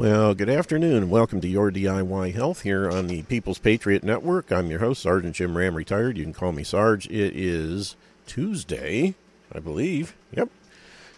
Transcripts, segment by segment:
Well, good afternoon and welcome to Your DIY Health here on the People's Patriot Network. I'm your host, Sergeant Jim Ram, retired. You can call me Sarge. It is Tuesday, I believe. Yep.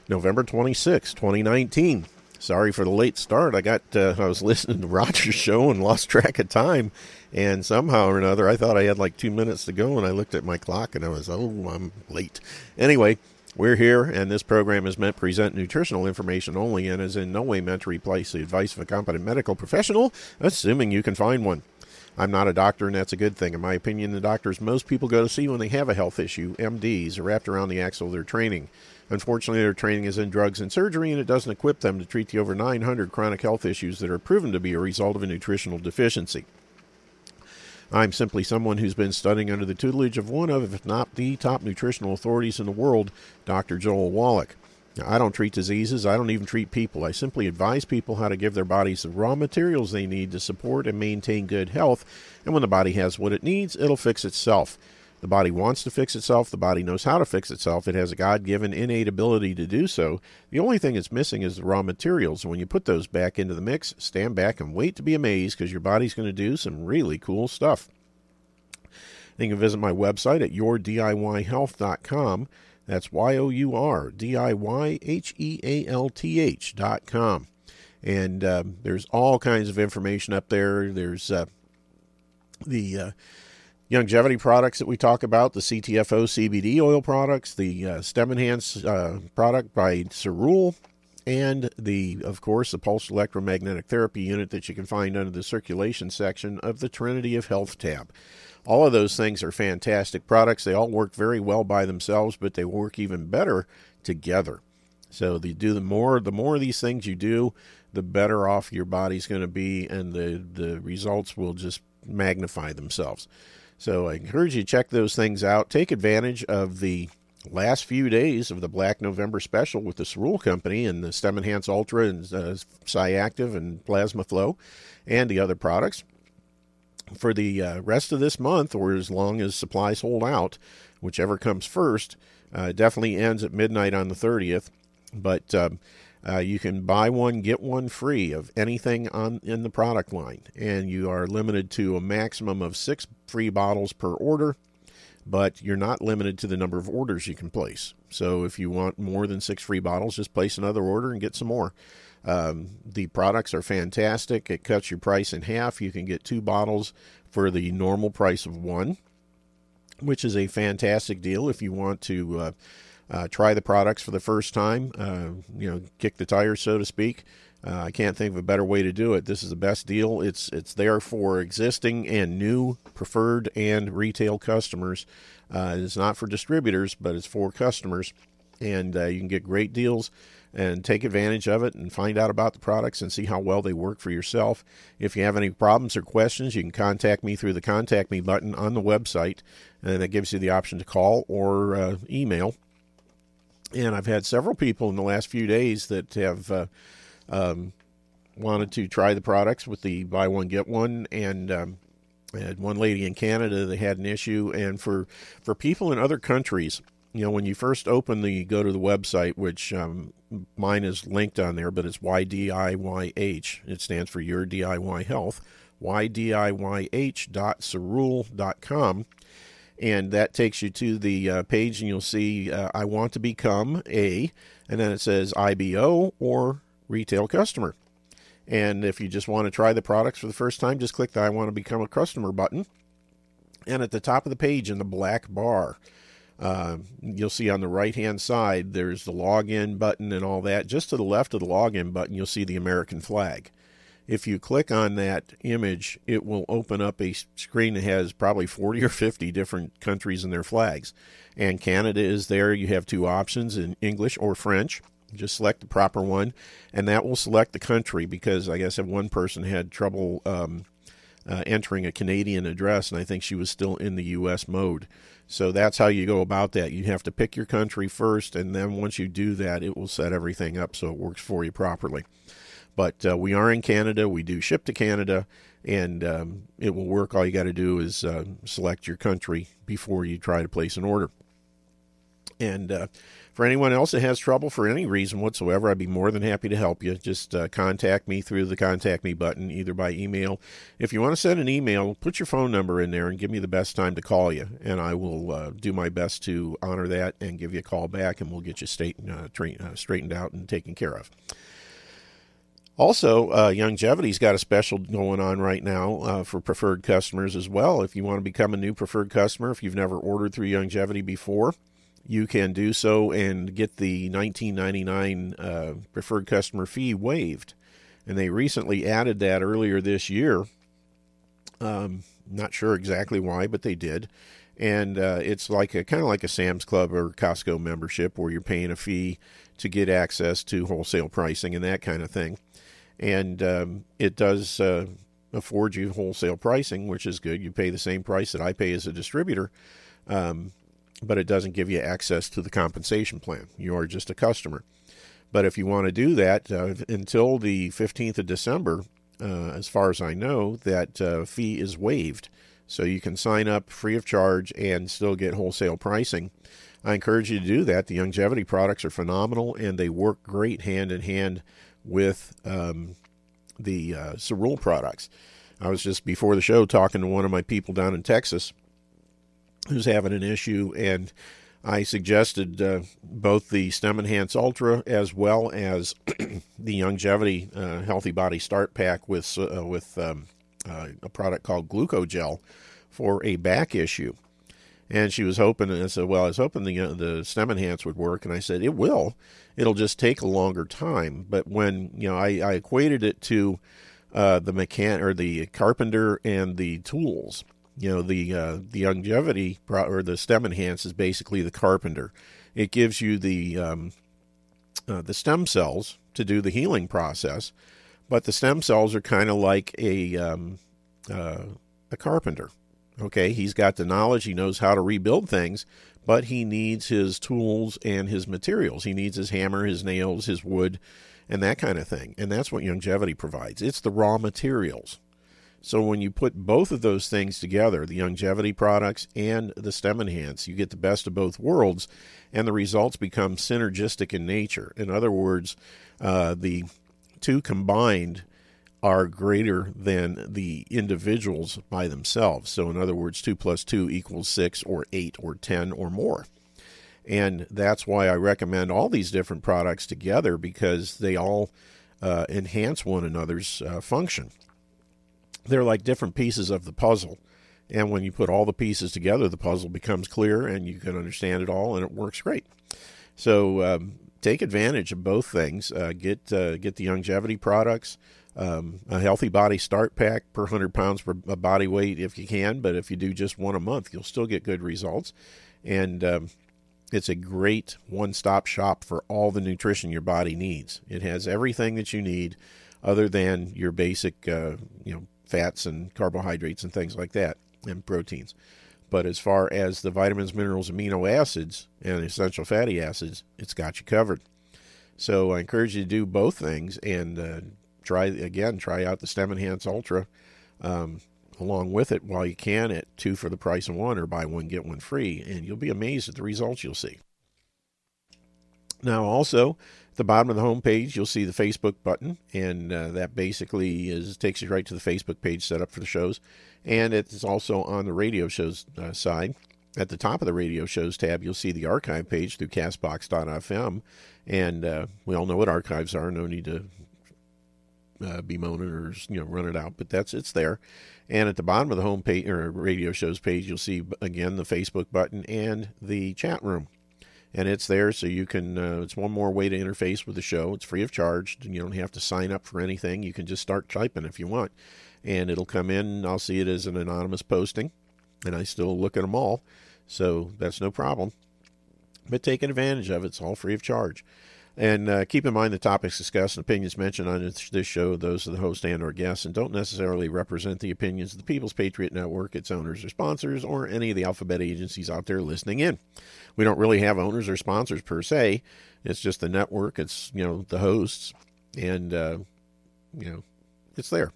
November 26, 2019. Sorry for the late start. I got uh, I was listening to Roger's show and lost track of time, and somehow or another I thought I had like two minutes to go, and I looked at my clock and I was oh I'm late. Anyway, we're here, and this program is meant to present nutritional information only and is in no way meant to replace the advice of a competent medical professional, assuming you can find one. I'm not a doctor, and that's a good thing. In my opinion, the doctors most people go to see when they have a health issue, MDs, are wrapped around the axle of their training. Unfortunately, their training is in drugs and surgery, and it doesn't equip them to treat the over 900 chronic health issues that are proven to be a result of a nutritional deficiency. I'm simply someone who's been studying under the tutelage of one of, if not the top nutritional authorities in the world, Dr. Joel Wallach. Now, I don't treat diseases, I don't even treat people. I simply advise people how to give their bodies the raw materials they need to support and maintain good health, and when the body has what it needs, it'll fix itself. The body wants to fix itself. The body knows how to fix itself. It has a God given innate ability to do so. The only thing it's missing is the raw materials. When you put those back into the mix, stand back and wait to be amazed because your body's going to do some really cool stuff. You can visit my website at yourdiyhealth.com. That's Y O U R D I Y H E A L T H dot com. And uh, there's all kinds of information up there. There's uh, the uh, Youngevity products that we talk about, the CTFO CBD oil products, the uh, Stem Enhance uh, product by Cerule, and the, of course, the pulse electromagnetic therapy unit that you can find under the circulation section of the Trinity of Health tab. All of those things are fantastic products. They all work very well by themselves, but they work even better together. So they do the more the more of these things you do, the better off your body's going to be, and the the results will just magnify themselves. So I encourage you to check those things out. Take advantage of the last few days of the Black November special with the Cerule Company and the Stem Enhance Ultra and uh, Cyactiv and Plasma Flow and the other products. For the uh, rest of this month, or as long as supplies hold out, whichever comes first, uh, definitely ends at midnight on the 30th. But um, uh, you can buy one, get one free of anything on in the product line, and you are limited to a maximum of six free bottles per order. But you're not limited to the number of orders you can place. So if you want more than six free bottles, just place another order and get some more. Um, the products are fantastic. It cuts your price in half. You can get two bottles for the normal price of one, which is a fantastic deal if you want to. Uh, uh, try the products for the first time, uh, you know, kick the tires, so to speak. Uh, I can't think of a better way to do it. This is the best deal. It's it's there for existing and new preferred and retail customers. Uh, it's not for distributors, but it's for customers, and uh, you can get great deals and take advantage of it and find out about the products and see how well they work for yourself. If you have any problems or questions, you can contact me through the contact me button on the website, and that gives you the option to call or uh, email and I've had several people in the last few days that have uh, um, wanted to try the products with the buy one get one, and um, I had one lady in Canada that had an issue, and for for people in other countries, you know, when you first open the go to the website, which um, mine is linked on there, but it's YDIYH. It stands for Your DIY Health. YDIYH.cerule.com and that takes you to the uh, page and you'll see uh, I want to become a, and then it says IBO or retail customer. And if you just want to try the products for the first time, just click the I want to become a customer button. And at the top of the page in the black bar, uh, you'll see on the right hand side there's the login button and all that. Just to the left of the login button, you'll see the American flag if you click on that image, it will open up a screen that has probably 40 or 50 different countries and their flags. And Canada is there. You have two options in English or French. Just select the proper one, and that will select the country because I guess if one person had trouble um, uh, entering a Canadian address, and I think she was still in the U.S. mode. So that's how you go about that. You have to pick your country first, and then once you do that, it will set everything up so it works for you properly. But uh, we are in Canada. We do ship to Canada, and um, it will work. All you got to do is uh, select your country before you try to place an order. And uh, for anyone else that has trouble for any reason whatsoever, I'd be more than happy to help you. Just uh, contact me through the contact me button, either by email. If you want to send an email, put your phone number in there and give me the best time to call you, and I will uh, do my best to honor that and give you a call back, and we'll get you state, uh, tra- uh, straightened out and taken care of. Also, uh, Youngevity's got a special going on right now uh, for preferred customers as well. If you want to become a new preferred customer, if you've never ordered through Youngevity before, you can do so and get the 1999 uh, preferred customer fee waived. And they recently added that earlier this year. Um, not sure exactly why, but they did. And uh, it's like a kind of like a Sam's Club or Costco membership where you're paying a fee to get access to wholesale pricing and that kind of thing. And um, it does uh, afford you wholesale pricing, which is good. You pay the same price that I pay as a distributor. Um, but it doesn't give you access to the compensation plan. You are just a customer. But if you want to do that uh, until the 15th of December, uh, as far as I know, that uh, fee is waived. So you can sign up free of charge and still get wholesale pricing. I encourage you to do that. The Youngevity products are phenomenal and they work great hand in hand with um, the uh, Cerule products. I was just before the show talking to one of my people down in Texas who's having an issue, and I suggested uh, both the Stem Enhance Ultra as well as the Youngevity uh, Healthy Body Start Pack with uh, with um, uh, a product called Glucogel for a back issue. And she was hoping, and I said, "Well, I was hoping the uh, the Stem Enhance would work." And I said, "It will. It'll just take a longer time." But when you know, I, I equated it to uh, the mechan or the carpenter and the tools you know the uh, the Youngevity pro- or the stem enhance is basically the carpenter. It gives you the um, uh, the stem cells to do the healing process, but the stem cells are kind of like a um, uh, a carpenter. Okay, he's got the knowledge, he knows how to rebuild things, but he needs his tools and his materials. He needs his hammer, his nails, his wood, and that kind of thing. And that's what Youngevity provides. It's the raw materials. So when you put both of those things together, the Youngevity products and the stem enhance, you get the best of both worlds, and the results become synergistic in nature. In other words, uh, the two combined are greater than the individuals by themselves. So, in other words, 2 plus 2 equals 6 or 8 or 10 or more. And that's why I recommend all these different products together because they all uh, enhance one another's uh, function they're like different pieces of the puzzle. And when you put all the pieces together, the puzzle becomes clear and you can understand it all, and it works great. So um, take advantage of both things. Uh, get uh, get the Youngevity products, um, a healthy body start pack per hundred pounds per body weight if you can. But if you do just one a month, you'll still get good results. And um, it's a great one-stop shop for all the nutrition your body needs. It has everything that you need, other than your basic, uh, you know, fats and carbohydrates and things like that, and proteins. But as far as the vitamins, minerals, amino acids, and essential fatty acids, it's got you covered. So I encourage you to do both things and uh, try again. Try out the Stem Enhance Ultra um, along with it while you can at two for the price of one, or buy one get one free, and you'll be amazed at the results you'll see. Now, also, at the bottom of the home page, you'll see the Facebook button, and uh, that basically is takes you right to the Facebook page set up for the shows. And it's also on the radio shows uh, side. At the top of the radio shows tab, you'll see the archive page through Castbox.fm, and uh, we all know what archives are. No need to uh, be moaning or you know run it out, but that's it's there. And at the bottom of the home page or radio shows page, you'll see again the Facebook button and the chat room. And it's there so you can uh, it's one more way to interface with the show. It's free of charge. And you don't have to sign up for anything. You can just start typing if you want. And it'll come in. I'll see it as an anonymous posting and i still look at them all. So that's no problem. But taking advantage of it it's all free of charge and uh, keep in mind the topics discussed and opinions mentioned on this show, those of the host and or guests, and don't necessarily represent the opinions of the People's Patriot Network, its owners or sponsors, or any of the alphabet agencies out there listening in. We don't really have owners or sponsors per se. It's just the network. It's you know the hosts, and uh, you know it's there.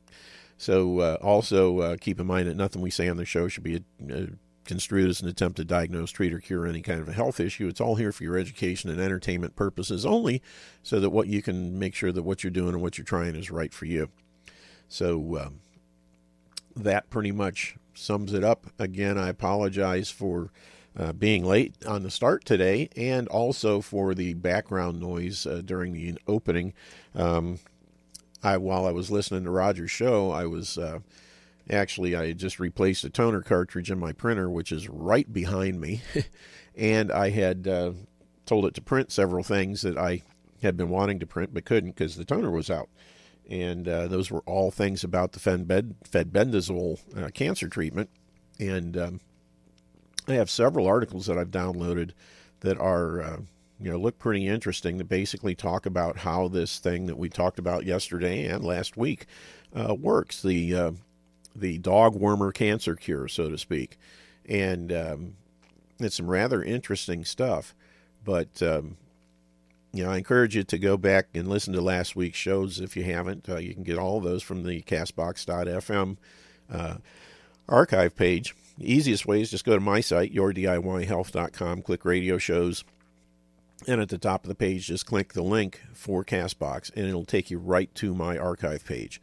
So uh, also uh, keep in mind that nothing we say on the show should be uh, construed as an attempt to diagnose, treat, or cure any kind of a health issue. It's all here for your education and entertainment purposes only, so that what you can make sure that what you're doing and what you're trying is right for you. So um, that pretty much sums it up. Again, I apologize for uh, being late on the start today and also for the background noise uh, during the opening. Um, I, while I was listening to Roger's show, I was uh, actually I just replaced a toner cartridge in my printer, which is right behind me, and I had uh, told it to print several things that I had been wanting to print but couldn't because the toner was out and uh, those were all things about the fenbendazole uh, cancer treatment. And um, I have several articles that I've downloaded that are, uh, you know, look pretty interesting. That basically talk about how this thing that we talked about yesterday and last week uh, works. The uh, the dog wormer cancer cure, so to speak, and um, it's some rather interesting stuff. But um, you know, I encourage you to go back and listen to last week's shows if you haven't. Uh, you can get all those from the castbox.fm uh, archive page. The easiest way is just go to my site, yourdiyhealth.com, click radio shows, and at the top of the page, just click the link for Castbox, and it'll take you right to my archive page.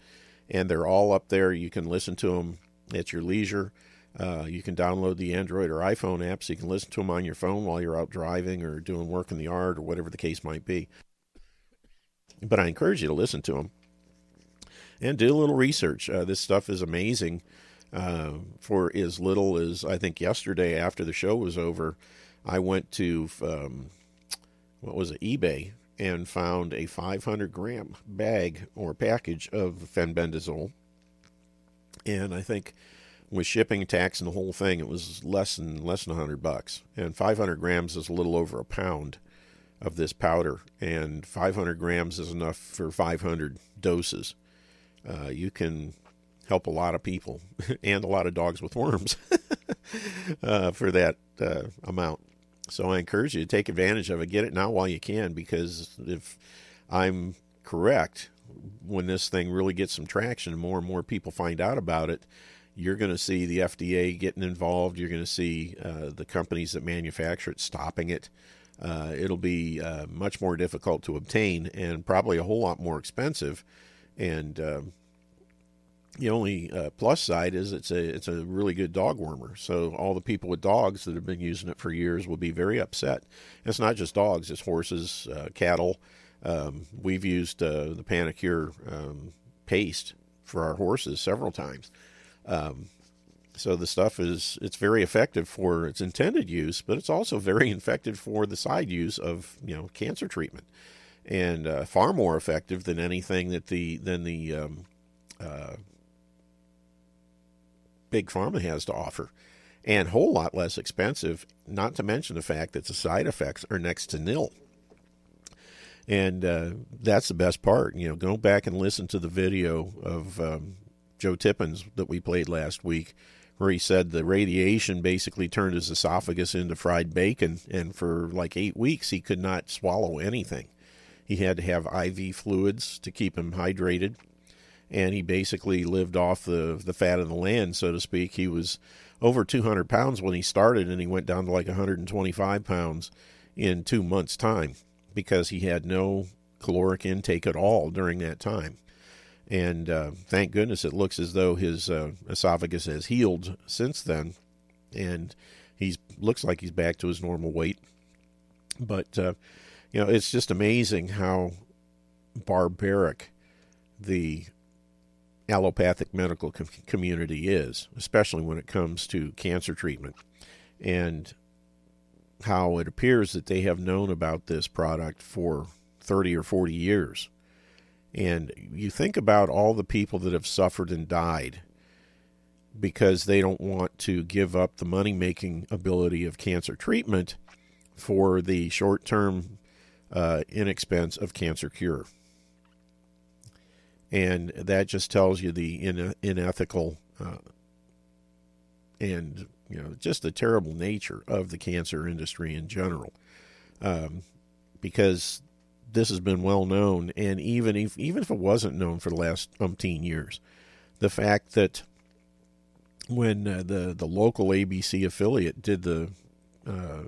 And they're all up there. You can listen to them at your leisure. Uh, you can download the Android or iPhone app so you can listen to them on your phone while you're out driving or doing work in the yard or whatever the case might be. But I encourage you to listen to them and do a little research. Uh, this stuff is amazing. Uh, for as little as I think yesterday after the show was over, I went to um, what was it, eBay, and found a 500 gram bag or package of fenbendazole. And I think with shipping, tax, and the whole thing, it was less than less than 100 bucks. And 500 grams is a little over a pound of this powder, and 500 grams is enough for 500 doses. Uh, you can help a lot of people and a lot of dogs with worms uh, for that uh, amount. So I encourage you to take advantage of it. Get it now while you can, because if I'm correct, when this thing really gets some traction and more and more people find out about it, you're going to see the FDA getting involved. You're going to see uh, the companies that manufacture it stopping it. Uh, it'll be uh, much more difficult to obtain and probably a whole lot more expensive. And um, the only uh, plus side is it's a it's a really good dog wormer. So all the people with dogs that have been using it for years will be very upset. it's not just dogs; it's horses, uh, cattle. Um, we've used uh, the Panacur um, paste for our horses several times um, so the stuff is it's very effective for its intended use, but it's also very effective for the side use of you know cancer treatment, and uh, far more effective than anything that the than the um, uh, big pharma has to offer, and a whole lot less expensive. Not to mention the fact that the side effects are next to nil. And uh, that's the best part. You know, go back and listen to the video of um, Joe Tippens that we played last week, where he said the radiation basically turned his esophagus into fried bacon, and for like eight weeks he could not swallow anything. He had to have IV fluids to keep him hydrated, and he basically lived off the the fat of the land, so to speak. He was over 200 pounds when he started, and he went down to like 125 pounds in two months' time because he had no caloric intake at all during that time. And uh, thank goodness it looks as though his uh, esophagus has healed since then, and he's looks like he's back to his normal weight. But uh, you know, it's just amazing how barbaric the allopathic medical com- community is, especially when it comes to cancer treatment, and how it appears that they have known about this product for 30 or 40 years and you think about all the people that have suffered and died because they don't want to give up the money making ability of cancer treatment for the short term uh, inexpense of cancer cure. And that just tells you the in, unethical uh, and you know just the terrible nature of the cancer industry in general. Um, because this has been well known, and even if even if it wasn't known for the last umpteen years, the fact that when uh, the the local ABC affiliate did the uh,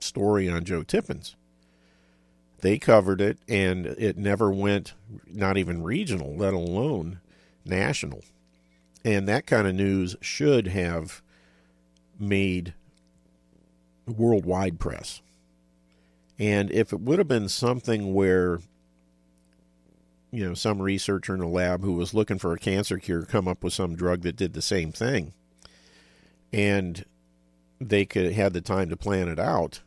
story on Joe Tippens. They covered it, and it never went, not even regional, let alone national. And that kind of news should have made worldwide press. And if it would have been something where, you know, some researcher in a lab who was looking for a cancer cure come up with some drug that did the same thing, and they could have had the time to plan it out,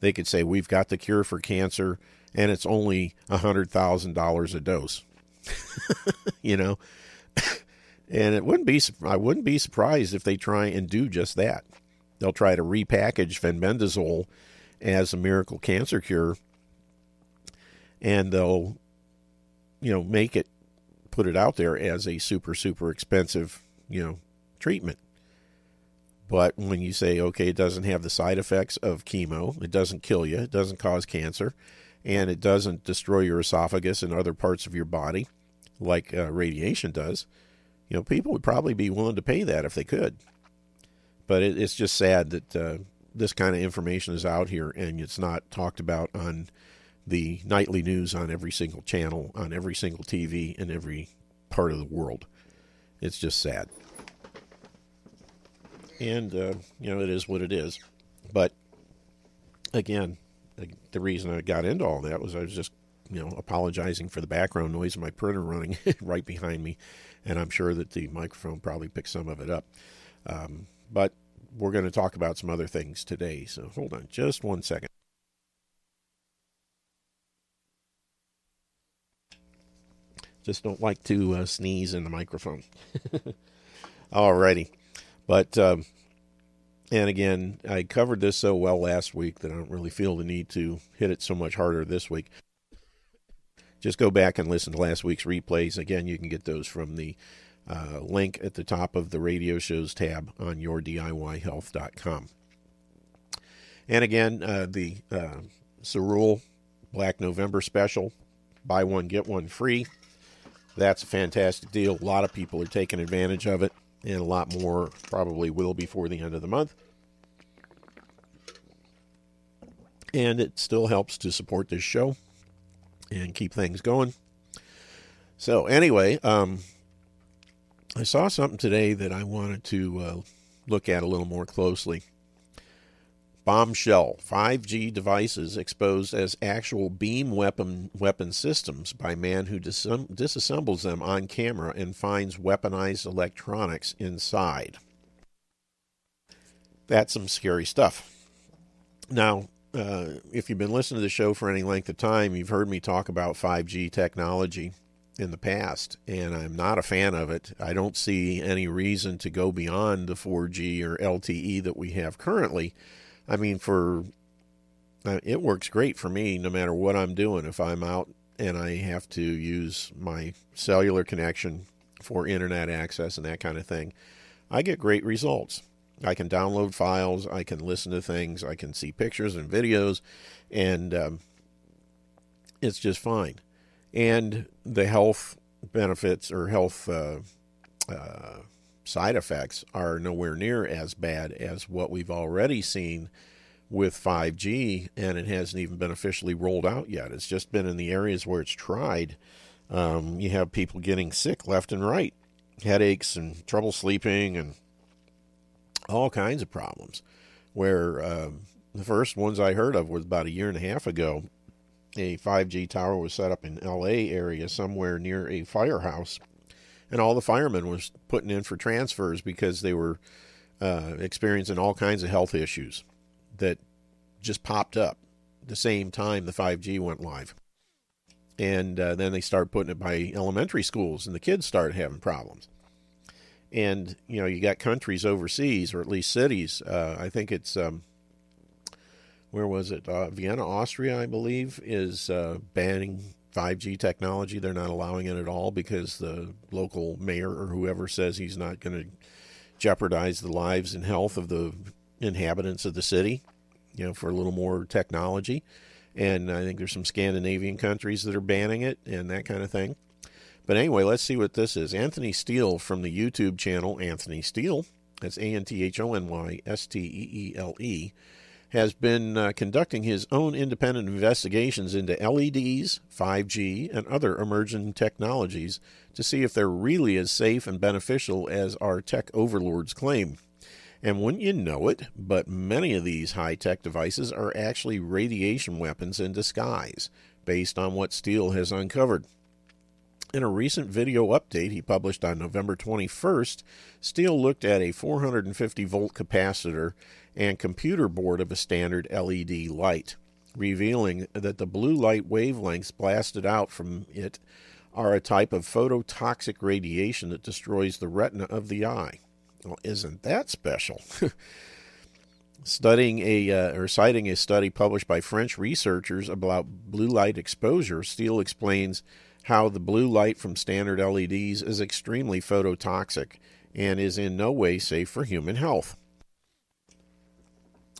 they could say, We've got the cure for cancer, and it's only a $100,000 a dose. you know? and it wouldn't be, I wouldn't be surprised if they try and do just that. They'll try to repackage fenbendazole as a miracle cancer cure, and they'll, you know, make it, put it out there as a super, super expensive, you know, treatment. But when you say, okay, it doesn't have the side effects of chemo, it doesn't kill you, it doesn't cause cancer, and it doesn't destroy your esophagus and other parts of your body like uh, radiation does, you know, people would probably be willing to pay that if they could. But it, it's just sad that uh, this kind of information is out here and it's not talked about on the nightly news on every single channel, on every single TV in every part of the world. It's just sad and uh, you know it is what it is. But again, the reason I got into all that was I was just you know apologizing for the background noise of my printer running right behind me, and I'm sure that the microphone probably picked some of it up. Um, but we're going to talk about some other things today. So hold on just one second. Just don't like to uh, sneeze in the microphone. Alrighty. But, um, and again, I covered this so well last week that I don't really feel the need to hit it so much harder this week. Just go back and listen to last week's replays. Again, you can get those from the uh, link at the top of the radio shows tab on yourdiyhealth.com. And again, uh, the uh, Cerule Black November special, buy one, get one free. That's a fantastic deal. A lot of people are taking advantage of it and a lot more probably will before the end of the month. And it still helps to support this show and keep things going. So, anyway, um, I saw something today that I wanted to uh, look at a little more closely. Bombshell 5G devices exposed as actual beam weapon weapon systems by man who disassembles them on camera and finds weaponized electronics inside. That's some scary stuff. Now, uh, if you've been listening to the show for any length of time, you've heard me talk about 5G technology in the past, and I'm not a fan of it. I don't see any reason to go beyond the 4G or LTE that we have currently I mean, for uh, it works great for me no matter what I'm doing. If I'm out and I have to use my cellular connection for internet access and that kind of thing, I get great results. I can download files, I can listen to things, I can see pictures and videos, and um, it's just fine. And the health benefits or health uh, uh, side effects are nowhere near as bad as what we've already seen with 5G, and it hasn't even been officially rolled out yet. It's just been in the areas where it's tried. Um, you have people getting sick left and right, headaches and trouble sleeping, and all kinds of problems. Where um, the first ones I heard of was about a year and a half ago. A 5G tower was set up in LA area somewhere near a firehouse and all the firemen was putting in for transfers because they were uh, experiencing all kinds of health issues that just popped up the same time the 5G went live. And uh, then they start putting it by elementary schools, and the kids start having problems. And you know, you got countries overseas, or at least cities. Uh, I think it's um, where was it? Uh, Vienna, Austria, I believe, is uh, banning 5G technology. They're not allowing it at all because the local mayor or whoever says he's not going to jeopardize the lives and health of the inhabitants of the city, you know, for a little more technology. And I think there's some Scandinavian countries that are banning it and that kind of thing. But anyway, let's see what this is. Anthony Steele from the YouTube channel Anthony Steele, that's A N T H O N Y S T E E L E, has been uh, conducting his own independent investigations into LEDs, 5G, and other emerging technologies to see if they're really as safe and beneficial as our tech overlords claim. And wouldn't you know it, but many of these high tech devices are actually radiation weapons in disguise, based on what Steele has uncovered. In a recent video update he published on November 21st, Steele looked at a 450 volt capacitor and computer board of a standard LED light, revealing that the blue light wavelengths blasted out from it are a type of phototoxic radiation that destroys the retina of the eye. Well, isn't that special? Studying a uh, or citing a study published by French researchers about blue light exposure, Steele explains how the blue light from standard LEDs is extremely phototoxic and is in no way safe for human health.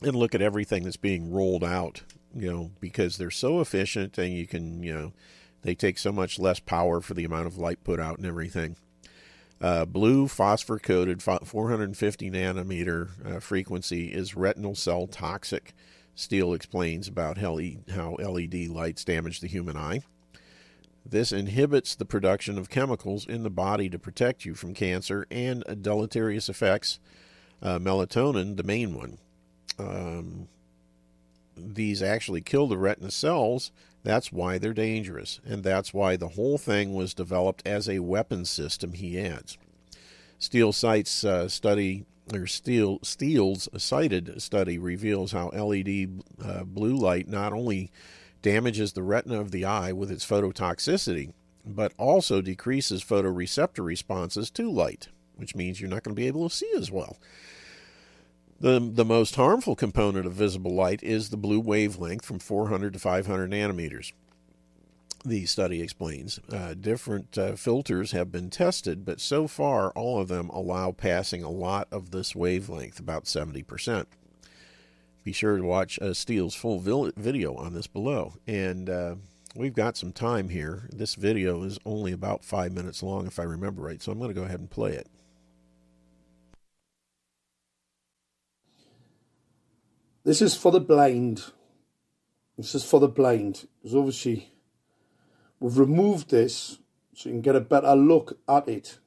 And look at everything that's being rolled out, you know, because they're so efficient and you can, you know, they take so much less power for the amount of light put out and everything. Uh, blue phosphor coated 450 nanometer uh, frequency is retinal cell toxic. Steele explains about how LED lights damage the human eye. This inhibits the production of chemicals in the body to protect you from cancer and deleterious effects, uh, melatonin, the main one. Um, these actually kill the retina cells. That's why they're dangerous. And that's why the whole thing was developed as a weapon system, he adds. Steele cites uh, study or Steele, Steele's cited study reveals how LED uh, blue light not only damages the retina of the eye with its phototoxicity, but also decreases photoreceptor responses to light, which means you're not going to be able to see as well. The, the most harmful component of visible light is the blue wavelength from 400 to 500 nanometers. The study explains. Uh, different uh, filters have been tested, but so far all of them allow passing a lot of this wavelength, about 70%. Be sure to watch uh, Steele's full video on this below. And uh, we've got some time here. This video is only about five minutes long, if I remember right, so I'm going to go ahead and play it. This is for the blind. This is for the blind. Because obviously, we've removed this so you can get a better look at it.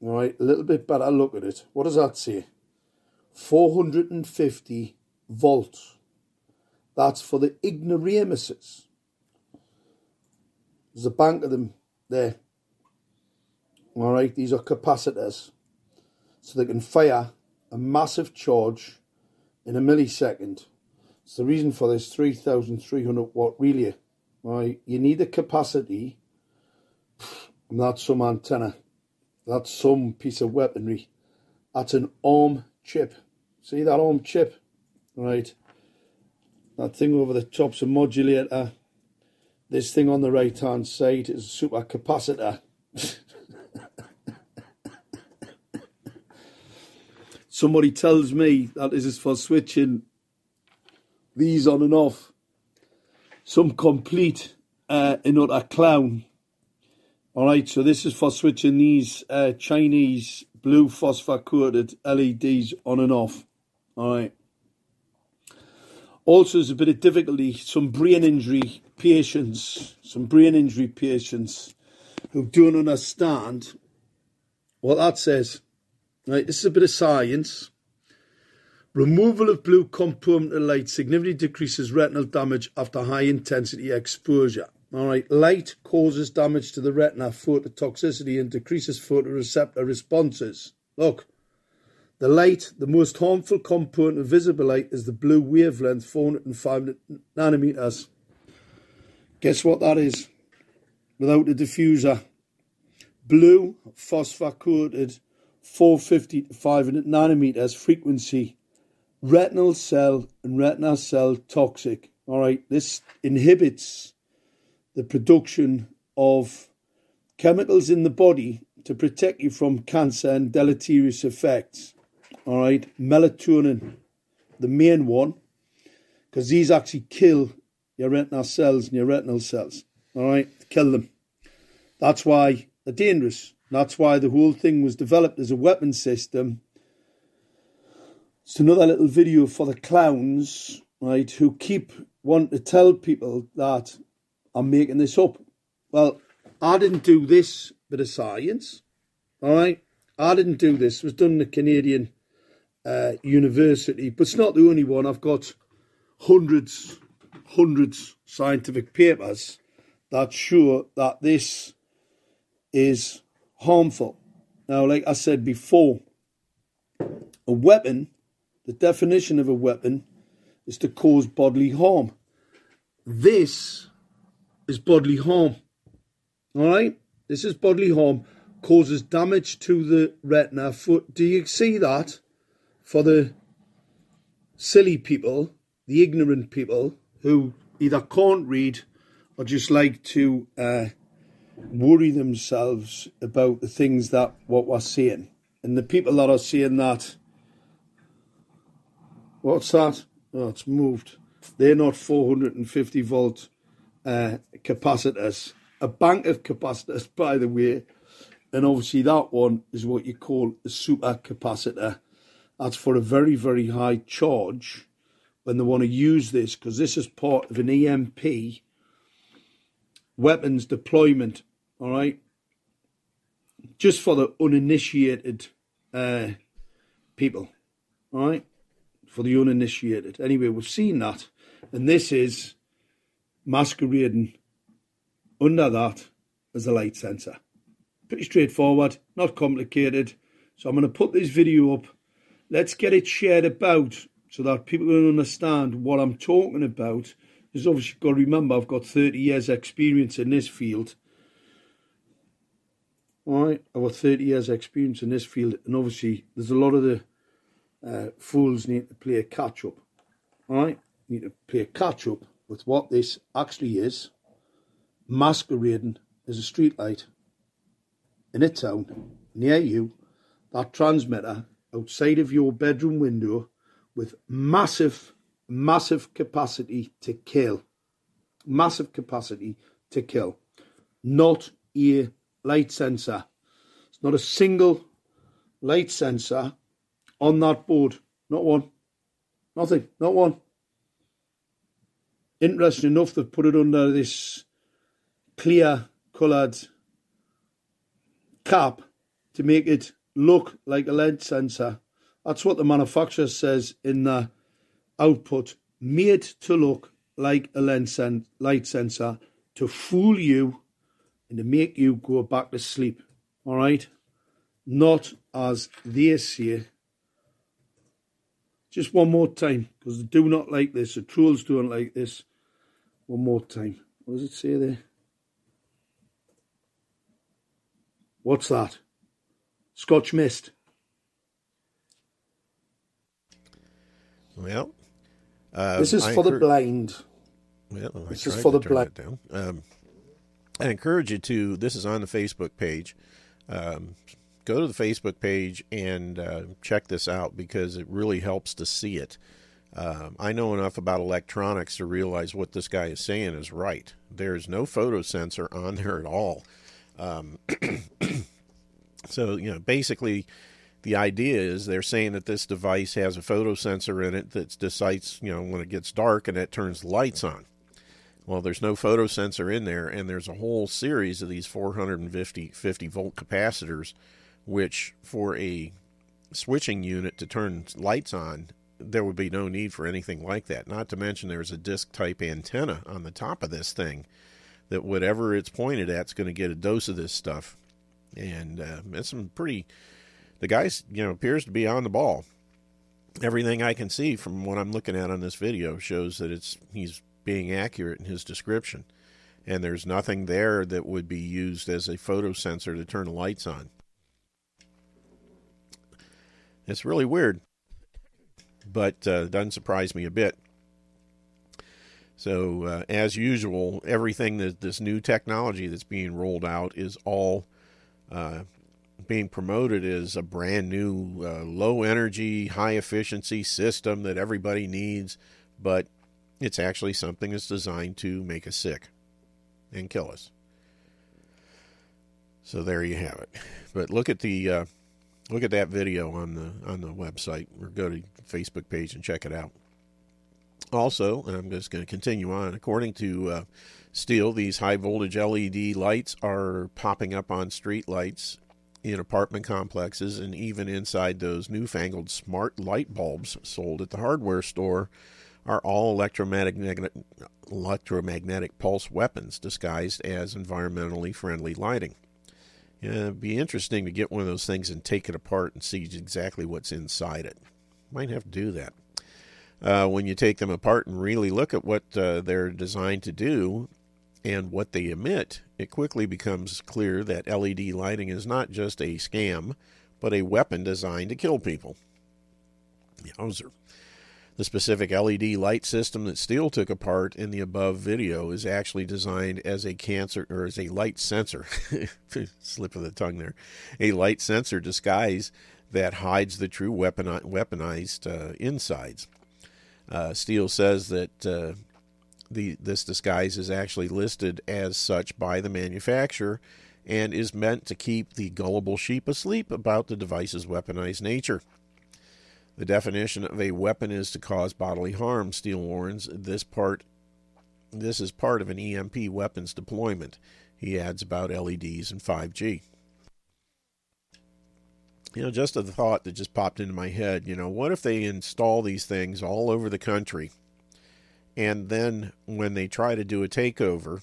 All right, a little bit better look at it. What does that say? 450 volts. That's for the ignoramuses. There's a bank of them there. All right, these are capacitors. So they can fire a massive charge in a millisecond. It's the reason for this 3,300 watt relay. Right, you need a capacity. That's some antenna. That's some piece of weaponry. That's an ARM chip. See that ARM chip? Right. That thing over the top's a modulator. This thing on the right hand side is a super capacitor. Somebody tells me that this is for switching these on and off. Some complete uh, another clown. All right so this is for switching these uh, chinese blue phosphor coated leds on and off. All right also, there's a bit of difficulty. Some brain injury patients, some brain injury patients who don't understand what that says. Right, this is a bit of science. Removal of blue component light significantly decreases retinal damage after high intensity exposure. All right, light causes damage to the retina, phototoxicity, and decreases photoreceptor responses. Look, the light, the most harmful component of visible light, is the blue wavelength, 405 nanometers. Guess what that is? Without a diffuser. Blue, phosphor coated, 450 to 500 nanometers frequency. Retinal cell and retinal cell toxic. All right, this inhibits the production of chemicals in the body to protect you from cancer and deleterious effects all right, melatonin, the main one, because these actually kill your retinal cells and your retinal cells, all right, kill them. That's why they're dangerous. That's why the whole thing was developed as a weapon system. It's another little video for the clowns, right, who keep wanting to tell people that I'm making this up. Well, I didn't do this bit of science, all right? I didn't do this. It was done in the Canadian uh, university, but it's not the only one. I've got hundreds, hundreds scientific papers that show that this is harmful. Now, like I said before, a weapon, the definition of a weapon is to cause bodily harm. This is bodily harm. All right? This is bodily harm, causes damage to the retina. Foot. Do you see that? For the silly people, the ignorant people who either can't read or just like to uh, worry themselves about the things that what we're seeing. And the people that are seeing that, what's that? Oh, it's moved. They're not 450 volt uh, capacitors. A bank of capacitors, by the way. And obviously, that one is what you call a super capacitor. That's for a very, very high charge when they want to use this, because this is part of an EMP weapons deployment all right. Just for the uninitiated uh, people, all right. For the uninitiated. Anyway, we've seen that, and this is masquerading under that as a light sensor. Pretty straightforward, not complicated. So I'm going to put this video up. Let's get it shared about so that people can understand what I'm talking about. Because obviously, got to remember, I've got 30 years' experience in this field. All right, I've got 30 years' experience in this field, and obviously, there's a lot of the uh, fools need to play a catch up. All right, need to play a catch up with what this actually is masquerading as a streetlight in a town near you, that transmitter outside of your bedroom window with massive, massive capacity to kill. Massive capacity to kill. Not a light sensor. It's not a single light sensor on that board. Not one. Nothing. Not one. Interesting enough, they've put it under this clear coloured cap to make it look like a lead sensor. That's what the manufacturer says in the output. Made to look like a lens sen- light sensor to fool you and to make you go back to sleep. All right? Not as they say. Just one more time, because they do not like this. The trolls don't like this. One more time. What does it say there? What's that? Scotch mist. Well, uh, this is I for the blind. Well, this is for the blind. Um, I encourage you to. This is on the Facebook page. Um, go to the Facebook page and uh, check this out because it really helps to see it. Um, I know enough about electronics to realize what this guy is saying is right. There's no photo sensor on there at all. Um, so, you know, basically, the idea is they're saying that this device has a photo sensor in it that decides, you know, when it gets dark and it turns the lights on. Well, there's no photo sensor in there, and there's a whole series of these 450 50 volt capacitors, which for a switching unit to turn lights on, there would be no need for anything like that. Not to mention there's a disc type antenna on the top of this thing that whatever it's pointed at is going to get a dose of this stuff. And uh, it's some pretty. The guy's, you know, appears to be on the ball. Everything I can see from what I'm looking at on this video shows that it's he's being accurate in his description. And there's nothing there that would be used as a photo sensor to turn the lights on. It's really weird, but uh, doesn't surprise me a bit. So, uh, as usual, everything that this new technology that's being rolled out is all uh, being promoted as a brand new uh, low energy, high efficiency system that everybody needs. But it's actually something that's designed to make us sick and kill us. So there you have it. But look at the uh, look at that video on the on the website or go to Facebook page and check it out. Also, I'm just going to continue on. According to Steele, these high voltage LED lights are popping up on street lights in apartment complexes and even inside those newfangled smart light bulbs sold at the hardware store are all electromagnetic, electromagnetic pulse weapons disguised as environmentally friendly lighting. Yeah, it'd be interesting to get one of those things and take it apart and see exactly what's inside it. Might have to do that. Uh, when you take them apart and really look at what uh, they're designed to do and what they emit, it quickly becomes clear that LED lighting is not just a scam, but a weapon designed to kill people. Yowzer. The specific LED light system that Steele took apart in the above video is actually designed as a cancer or as a light sensor. Slip of the tongue there. A light sensor disguise that hides the true weaponized uh, insides. Uh, Steele says that uh, the this disguise is actually listed as such by the manufacturer and is meant to keep the gullible sheep asleep about the device's weaponized nature. The definition of a weapon is to cause bodily harm, Steele warns. This part this is part of an EMP weapons deployment. He adds about LEDs and 5G. You know, just a thought that just popped into my head, you know, what if they install these things all over the country and then when they try to do a takeover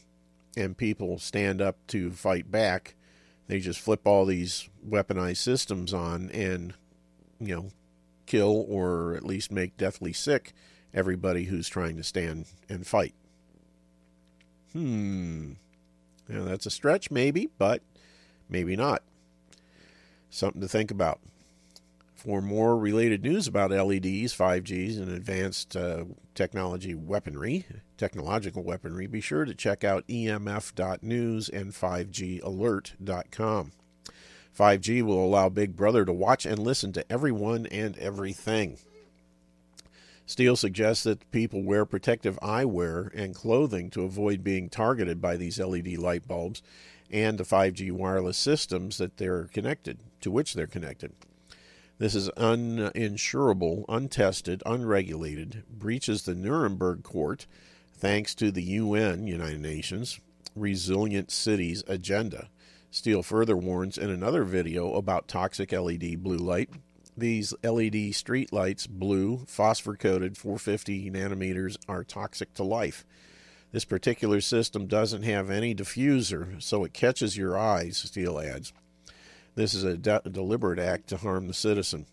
and people stand up to fight back, they just flip all these weaponized systems on and you know kill or at least make deathly sick everybody who's trying to stand and fight. Hmm. Now that's a stretch, maybe, but maybe not. Something to think about. For more related news about LEDs, 5Gs, and advanced uh, technology weaponry, technological weaponry, be sure to check out emf.news and 5galert.com. 5G will allow Big Brother to watch and listen to everyone and everything. Steele suggests that people wear protective eyewear and clothing to avoid being targeted by these LED light bulbs and the 5G wireless systems that they're connected to which they're connected. This is uninsurable, untested, unregulated, breaches the Nuremberg Code thanks to the UN, United Nations, Resilient Cities agenda. Steele further warns in another video about toxic LED blue light. These LED street lights, blue, phosphor coated 450 nanometers, are toxic to life. This particular system doesn't have any diffuser, so it catches your eyes, Steele adds. This is a de- deliberate act to harm the citizen.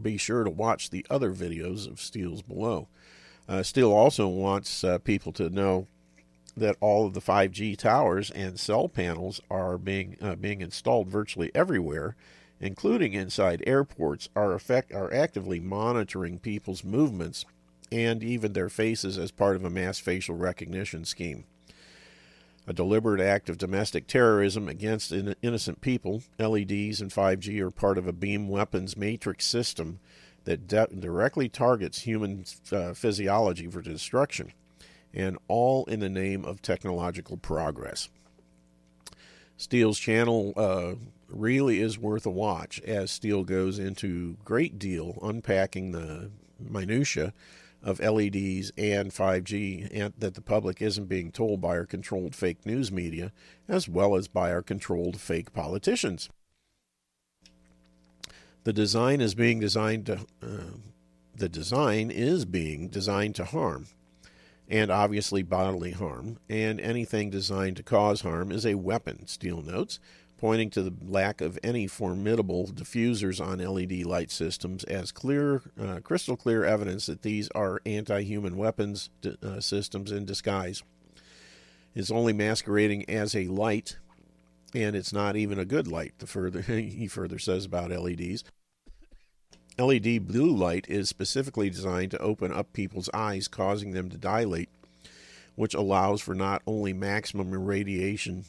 Be sure to watch the other videos of Steele's below. Uh, Steele also wants uh, people to know that all of the 5G towers and cell panels are being uh, being installed virtually everywhere, including inside airports, are effect are actively monitoring people's movements and even their faces as part of a mass facial recognition scheme. A deliberate act of domestic terrorism against in- innocent people, LEDs and 5G are part of a beam weapons matrix system that de- directly targets human uh, physiology for destruction and all in the name of technological progress. Steele's channel uh, really is worth a watch as Steele goes into great deal unpacking the minutia of LEDs and 5G and that the public isn't being told by our controlled fake news media as well as by our controlled fake politicians. The design is being designed to uh, the design is being designed to harm and obviously bodily harm, and anything designed to cause harm is a weapon, Steele notes, pointing to the lack of any formidable diffusers on LED light systems as clear, uh, crystal clear evidence that these are anti human weapons uh, systems in disguise. It's only masquerading as a light, and it's not even a good light, the further, he further says about LEDs. LED blue light is specifically designed to open up people's eyes, causing them to dilate, which allows for not only maximum radiation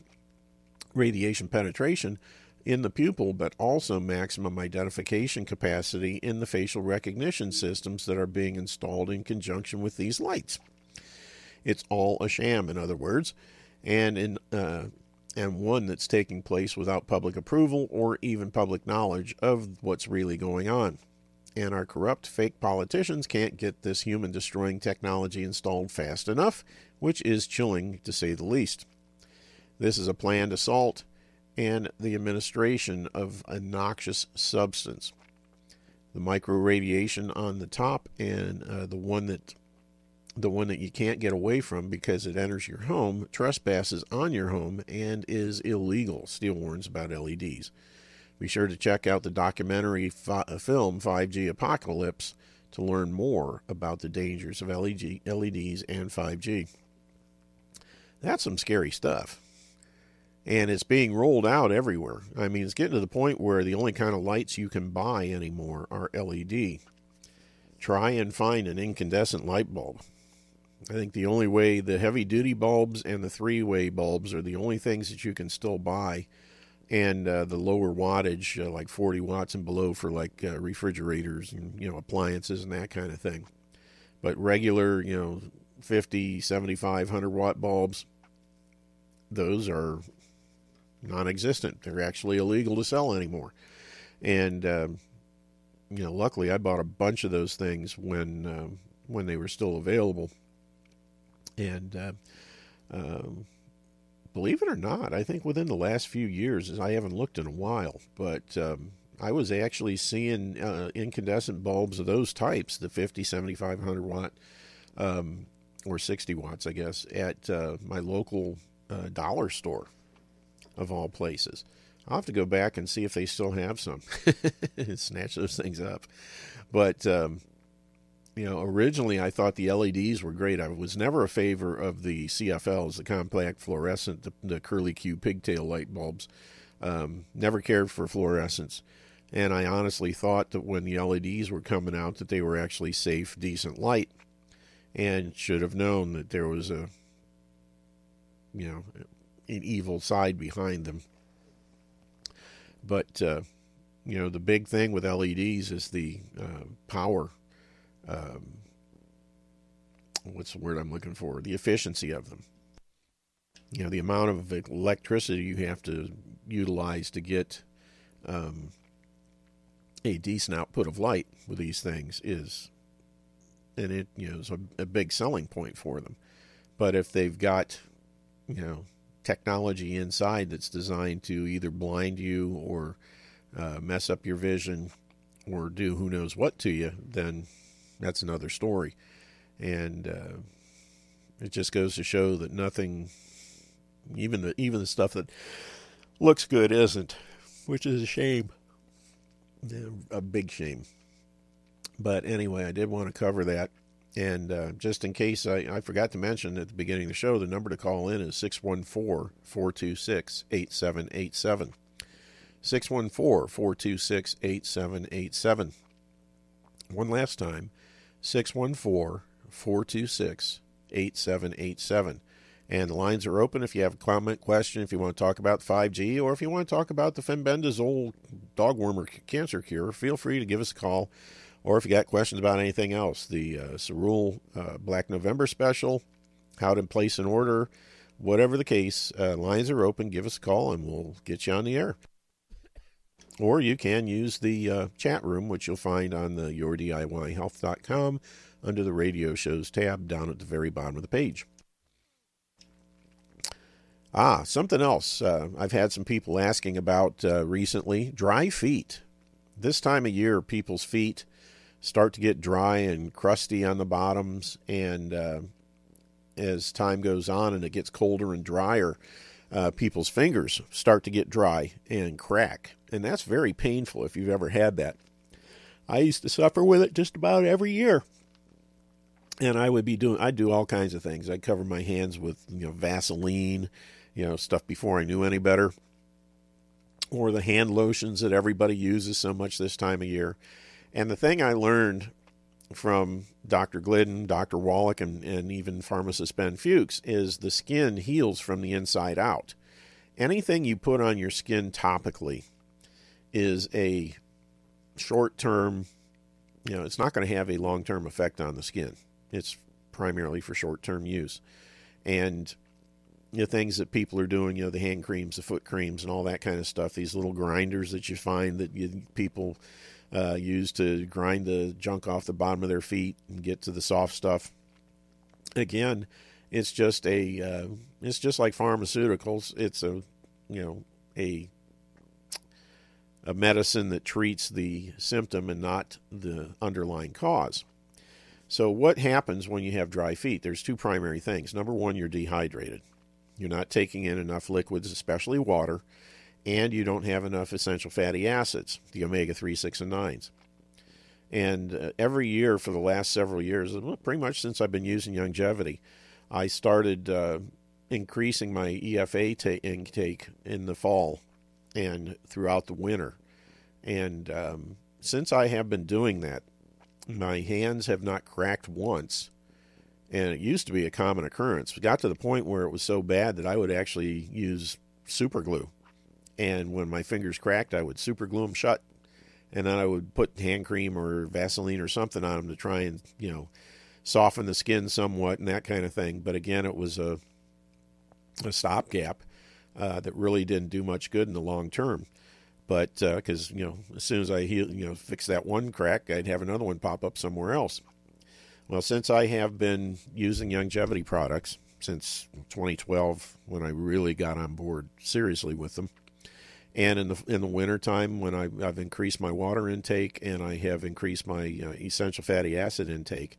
radiation penetration in the pupil, but also maximum identification capacity in the facial recognition systems that are being installed in conjunction with these lights. It's all a sham, in other words, and in uh, and one that's taking place without public approval or even public knowledge of what's really going on. And our corrupt, fake politicians can't get this human destroying technology installed fast enough, which is chilling to say the least. This is a planned assault and the administration of a noxious substance. The micro radiation on the top and uh, the one that the one that you can't get away from because it enters your home, trespasses on your home, and is illegal. Steele warns about LEDs. Be sure to check out the documentary fi- uh, film 5G Apocalypse to learn more about the dangers of LED, LEDs and 5G. That's some scary stuff. And it's being rolled out everywhere. I mean, it's getting to the point where the only kind of lights you can buy anymore are LED. Try and find an incandescent light bulb. I think the only way the heavy duty bulbs and the three way bulbs are the only things that you can still buy, and uh, the lower wattage, uh, like 40 watts and below, for like uh, refrigerators and you know appliances and that kind of thing. But regular, you know, 50, 75, 100 watt bulbs, those are non existent. They're actually illegal to sell anymore. And, um, you know, luckily I bought a bunch of those things when uh, when they were still available and uh, um, believe it or not, I think within the last few years, I haven't looked in a while, but um, I was actually seeing uh, incandescent bulbs of those types, the 50, 75, 100 watt, um, or 60 watts, I guess, at uh, my local uh, dollar store, of all places. I'll have to go back and see if they still have some and snatch those things up. But um, you know, originally I thought the LEDs were great. I was never a favor of the CFLs, the compact fluorescent, the, the curly Q pigtail light bulbs. Um, never cared for fluorescence. And I honestly thought that when the LEDs were coming out that they were actually safe, decent light and should have known that there was a, you know, an evil side behind them. But, uh, you know, the big thing with LEDs is the uh, power um, what's the word I'm looking for? The efficiency of them. You know, the amount of electricity you have to utilize to get um, a decent output of light with these things is, and it you know is a, a big selling point for them. But if they've got, you know, technology inside that's designed to either blind you or uh, mess up your vision or do who knows what to you, then that's another story. And uh, it just goes to show that nothing, even the even the stuff that looks good, isn't, which is a shame, a big shame. But anyway, I did want to cover that. And uh, just in case I, I forgot to mention at the beginning of the show, the number to call in is 614 426 8787. 614 426 8787. One last time 614 426 8787. And the lines are open if you have a comment, question, if you want to talk about 5G, or if you want to talk about the fenbendazole dog wormer cancer cure, feel free to give us a call. Or if you got questions about anything else, the uh, Cerule uh, Black November special, how to place an order, whatever the case, uh, lines are open. Give us a call and we'll get you on the air. Or you can use the uh, chat room, which you'll find on the yourdiyhealth.com under the radio shows tab down at the very bottom of the page. Ah, something else uh, I've had some people asking about uh, recently dry feet. This time of year, people's feet start to get dry and crusty on the bottoms, and uh, as time goes on and it gets colder and drier, uh, people's fingers start to get dry and crack. And that's very painful if you've ever had that. I used to suffer with it just about every year. And I would be doing, I'd do all kinds of things. I'd cover my hands with, you know, Vaseline, you know, stuff before I knew any better. Or the hand lotions that everybody uses so much this time of year. And the thing I learned from Dr. Glidden, Dr. Wallach, and, and even pharmacist Ben Fuchs is the skin heals from the inside out. Anything you put on your skin topically is a short term, you know, it's not going to have a long term effect on the skin. It's primarily for short term use. And know, things that people are doing, you know, the hand creams, the foot creams, and all that kind of stuff. These little grinders that you find that you, people uh, use to grind the junk off the bottom of their feet and get to the soft stuff. Again, it's just a uh, it's just like pharmaceuticals. It's a you know a a medicine that treats the symptom and not the underlying cause. So, what happens when you have dry feet? There's two primary things. Number one, you're dehydrated. You're not taking in enough liquids, especially water, and you don't have enough essential fatty acids, the omega 3, 6, and 9s. And uh, every year for the last several years, pretty much since I've been using Youngevity, I started uh, increasing my EFA ta- intake in the fall and throughout the winter. And um, since I have been doing that, my hands have not cracked once. And it used to be a common occurrence. It got to the point where it was so bad that I would actually use super glue. And when my fingers cracked, I would super glue them shut. And then I would put hand cream or Vaseline or something on them to try and, you know, soften the skin somewhat and that kind of thing. But again, it was a, a stopgap uh, that really didn't do much good in the long term but because uh, you know as soon as I heal, you know fix that one crack, I'd have another one pop up somewhere else. Well, since I have been using Youngevity products since 2012, when I really got on board seriously with them, and in the in the wintertime when I, have increased my water intake and I have increased my uh, essential fatty acid intake,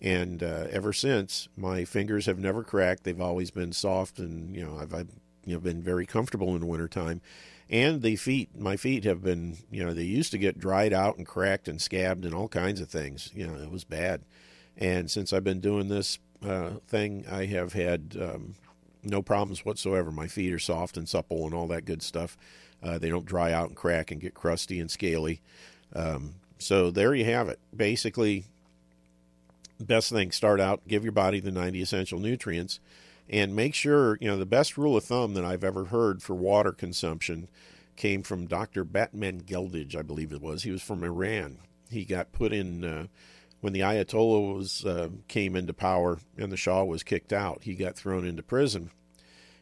and uh, ever since my fingers have never cracked. They've always been soft, and you know I've, I've you know been very comfortable in the wintertime. And the feet my feet have been you know they used to get dried out and cracked and scabbed and all kinds of things. You know it was bad. And since i've been doing this uh, thing i have had um, no problems whatsoever. My feet are soft and supple and all that good stuff uh, they don't dry out and crack and get crusty and scaly um, so there you have it basically best thing start out give your body the 90 essential nutrients and make sure, you know, the best rule of thumb that I've ever heard for water consumption came from Dr. Batmanghelidj, I believe it was. He was from Iran. He got put in uh, when the Ayatollah was uh, came into power and the Shah was kicked out. He got thrown into prison,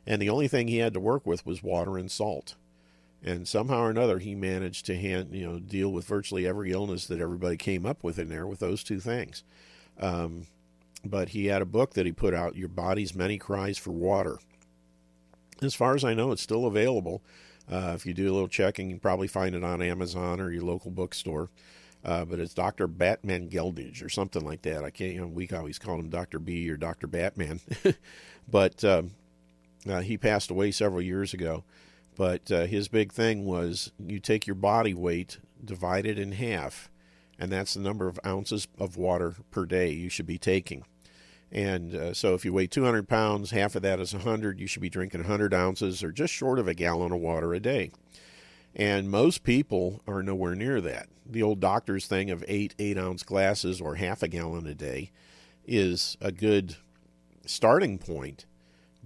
and the only thing he had to work with was water and salt. And somehow or another, he managed to hand, you know, deal with virtually every illness that everybody came up with in there with those two things. Um, but he had a book that he put out, Your Body's Many Cries for Water. As far as I know, it's still available. Uh, if you do a little checking, you probably find it on Amazon or your local bookstore. Uh, but it's Dr. Batmanghelidj or something like that. I can't, you know, we always call him Dr. B or Dr. Batman. but um, uh, he passed away several years ago. But uh, his big thing was you take your body weight, divide it in half, and that's the number of ounces of water per day you should be taking. And uh, so if you weigh 200 pounds, half of that is 100. You should be drinking 100 ounces or just short of a gallon of water a day. And most people are nowhere near that. The old doctor's thing of eight eight ounce glasses or half a gallon a day is a good starting point,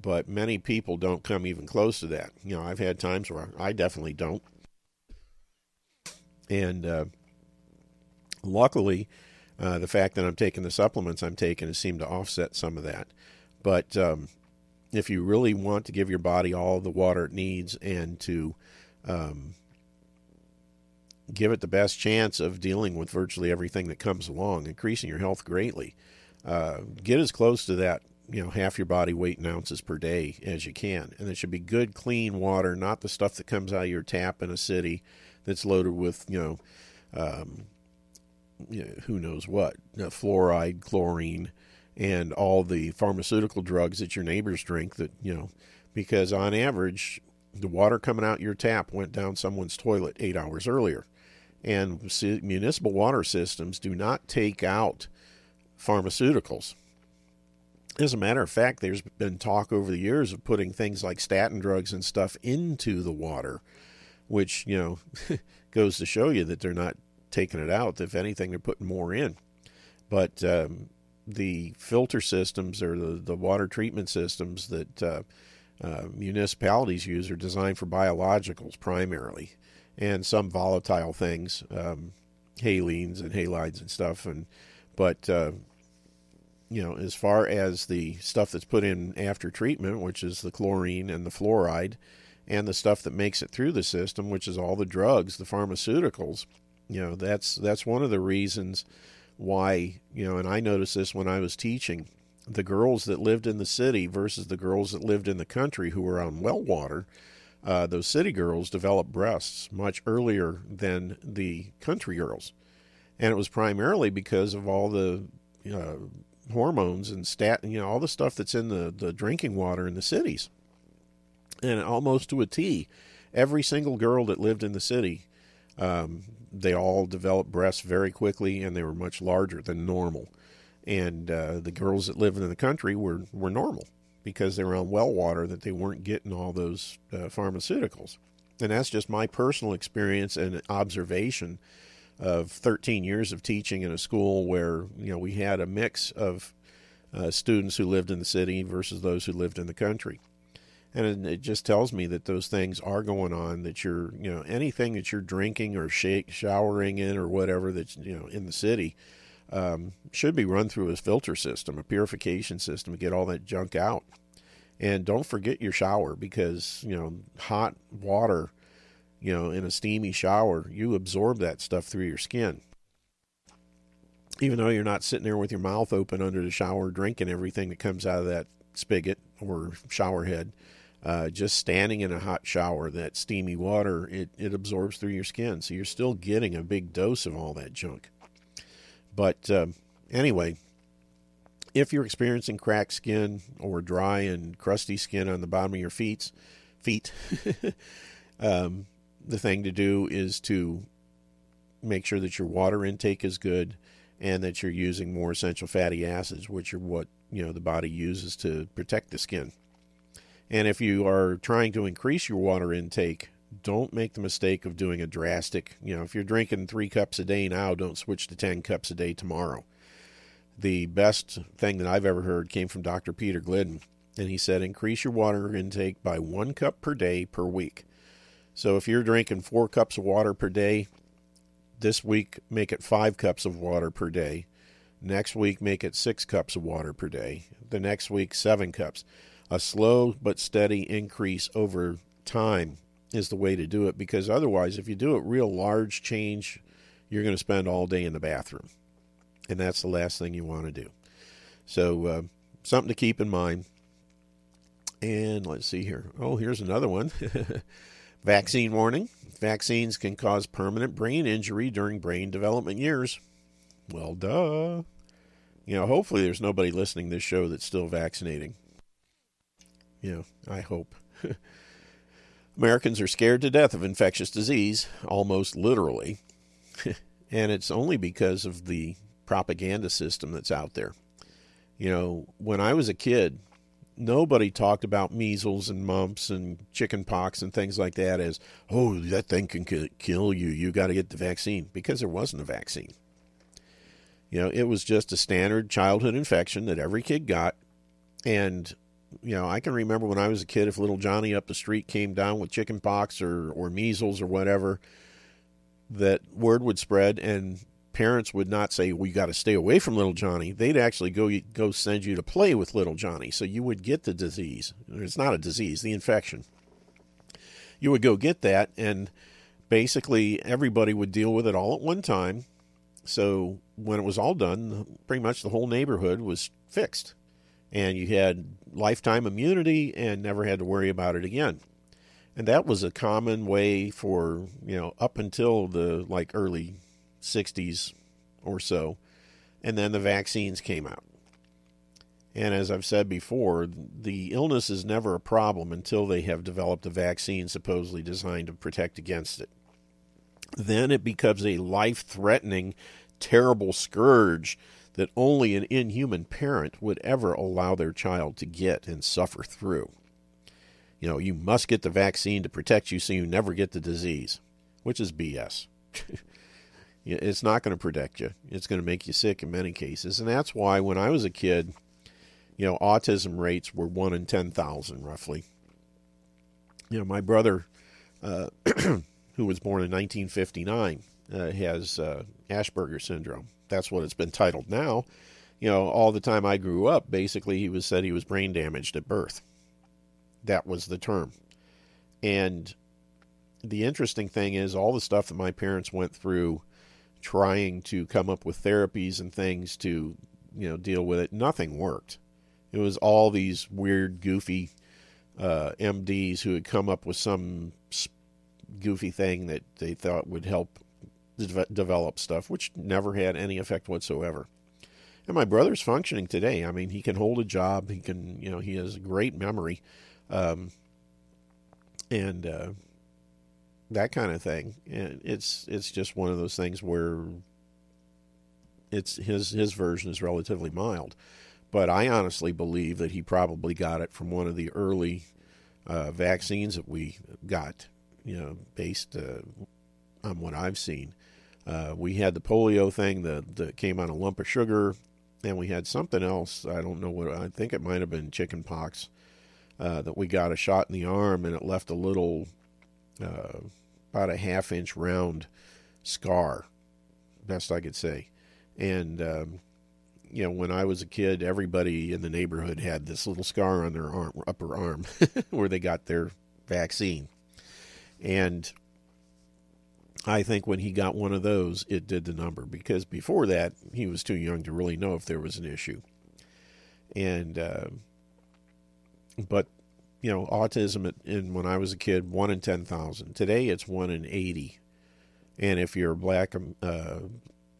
but many people don't come even close to that. You know, I've had times where I definitely don't. And uh, Luckily, uh, the fact that I'm taking the supplements I'm taking has seemed to offset some of that. But um, if you really want to give your body all the water it needs and to um, give it the best chance of dealing with virtually everything that comes along, increasing your health greatly, uh, get as close to that you know half your body weight in ounces per day as you can and it should be good clean water not the stuff that comes out of your tap in a city that's loaded with you know um, you know, who knows what, fluoride, chlorine, and all the pharmaceutical drugs that your neighbors drink that, you know, because on average, the water coming out your tap went down someone's toilet eight hours earlier. And municipal water systems do not take out pharmaceuticals. As a matter of fact, there's been talk over the years of putting things like statin drugs and stuff into the water, which, you know, goes to show you that they're not taking it out. If anything, they're putting more in. But um, the filter systems or the, the water treatment systems that uh, uh, municipalities use are designed for biologicals primarily and some volatile things, um, halones and halides and stuff. And but uh, you know, as far as the stuff that's put in after treatment, which is the chlorine and the fluoride, and the stuff that makes it through the system, which is all the drugs, the pharmaceuticals, you know, that's that's one of the reasons why, you know, and I noticed this when I was teaching, the girls that lived in the city versus the girls that lived in the country who were on well water, uh, those city girls developed breasts much earlier than the country girls. And it was primarily because of all the uh, hormones and stat, you know, all the stuff that's in the, the drinking water in the cities. And almost to a T, every single girl that lived in the city, um, they all developed breasts very quickly and they were much larger than normal. And uh, the girls that lived in the country were, were normal because they were on well water that they weren't getting all those uh, pharmaceuticals. And that's just my personal experience and observation of 13 years of teaching in a school where you know we had a mix of uh, students who lived in the city versus those who lived in the country. And it just tells me that those things are going on that you're you know anything that you're drinking or shake, showering in or whatever that's you know in the city um, should be run through a filter system a purification system to get all that junk out. And don't forget your shower because you know hot water you know, in a steamy shower, you absorb that stuff through your skin. Even though you're not sitting there with your mouth open under the shower drinking everything that comes out of that spigot or shower head, uh, just standing in a hot shower, that steamy water, it, it absorbs through your skin. So you're still getting a big dose of all that junk. But um, anyway, if you're experiencing cracked skin or dry and crusty skin on the bottom of your feet, feet, um, the thing to do is to make sure that your water intake is good and that you're using more essential fatty acids, which are what you know the body uses to protect the skin. And if you are trying to increase your water intake, don't make the mistake of doing a drastic, you know, if you're drinking three cups a day now, don't switch to 10 cups a day tomorrow. The best thing that I've ever heard came from Dr. Peter Glidden, and he said increase your water intake by one cup per day per week. So if you're drinking four cups of water per day, this week make it five cups of water per day. Next week, make it six cups of water per day. The next week, seven cups. A slow but steady increase over time is the way to do it because otherwise, if you do a real large change, you're going to spend all day in the bathroom. And that's the last thing you want to do. So, uh, something to keep in mind. And let's see here. Oh, here's another one. Vaccine warning vaccines can cause permanent brain injury during brain development years. Well, duh. You know, hopefully there's nobody listening to this show that's still vaccinating. You know, I hope. Americans are scared to death of infectious disease, almost literally. and it's only because of the propaganda system that's out there. You know, when I was a kid, nobody talked about measles and mumps and chicken pox and things like that as, oh, that thing can kill you. You got to get the vaccine because there wasn't a vaccine. You know, it was just a standard childhood infection that every kid got. And, you know, I can remember when I was a kid, if little Johnny up the street came down with chicken pox or, or measles or whatever, that word would spread and parents would not say, "We got to stay away from little Johnny." They'd actually go go send you to play with little Johnny, so you would get the disease. It's not a disease, the infection. You would go get that, and basically everybody would deal with it all at one time. So when it was all done, pretty much the whole neighborhood was fixed, and you had lifetime immunity and never had to worry about it again. And that was a common way for you know up until the like early 60s or so. And then the vaccines came out. And as I've said before, the illness is never a problem until they have developed a vaccine supposedly designed to protect against it. Then it becomes a life threatening, terrible scourge that only an inhuman parent would ever allow their child to get and suffer through. You know, you must get the vaccine to protect you so you never get the disease, which is BS. It's not going to protect you. It's going to make you sick in many cases. And that's why when I was a kid, you know, autism rates were 1 in 10,000 roughly. You know, my brother, uh, who was born in 1959, uh, has uh, Asperger's syndrome. That's what it's been titled now. you know, all the time I grew up, basically he was said he was brain damaged at birth. That was the term. And the interesting thing is all the stuff that my parents went through trying to come up with therapies and things to, you know, deal with it, nothing worked. It was all these weird, goofy uh, MDs who had come up with some goofy thing that they thought would help de- develop stuff, which never had any effect whatsoever. And my brother's functioning today. I mean, he can hold a job. He can, you know, he has a great memory, um, and uh, that kind of thing. And it's it's just one of those things where it's his his version is relatively mild, but I honestly believe that he probably got it from one of the early uh, vaccines that we got, you know, based uh, on what I've seen. Uh, we had the polio thing that, that came on a lump of sugar, and we had something else. I don't know what. I think it might have been chicken pox uh, that we got a shot in the arm, and it left a little, uh, about a half inch round scar, best I could say. And um, you know, when I was a kid, everybody in the neighborhood had this little scar on their arm, upper arm, where they got their vaccine. And I think when he got one of those, it did the number because before that, he was too young to really know if there was an issue. And, uh, but, you know, autism in when I was a kid, one in 10,000. Today, it's one in 80. And if you're a black um, uh,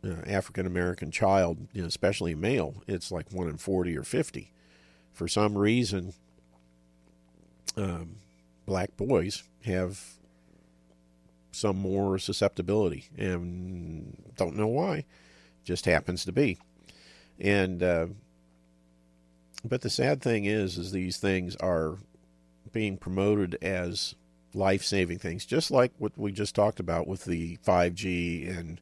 uh, African American child, you know, especially male, it's like one in 40 or 50. For some reason, um, black boys have some more susceptibility and don't know why just happens to be and uh, but the sad thing is is these things are being promoted as life-saving things just like what we just talked about with the 5G and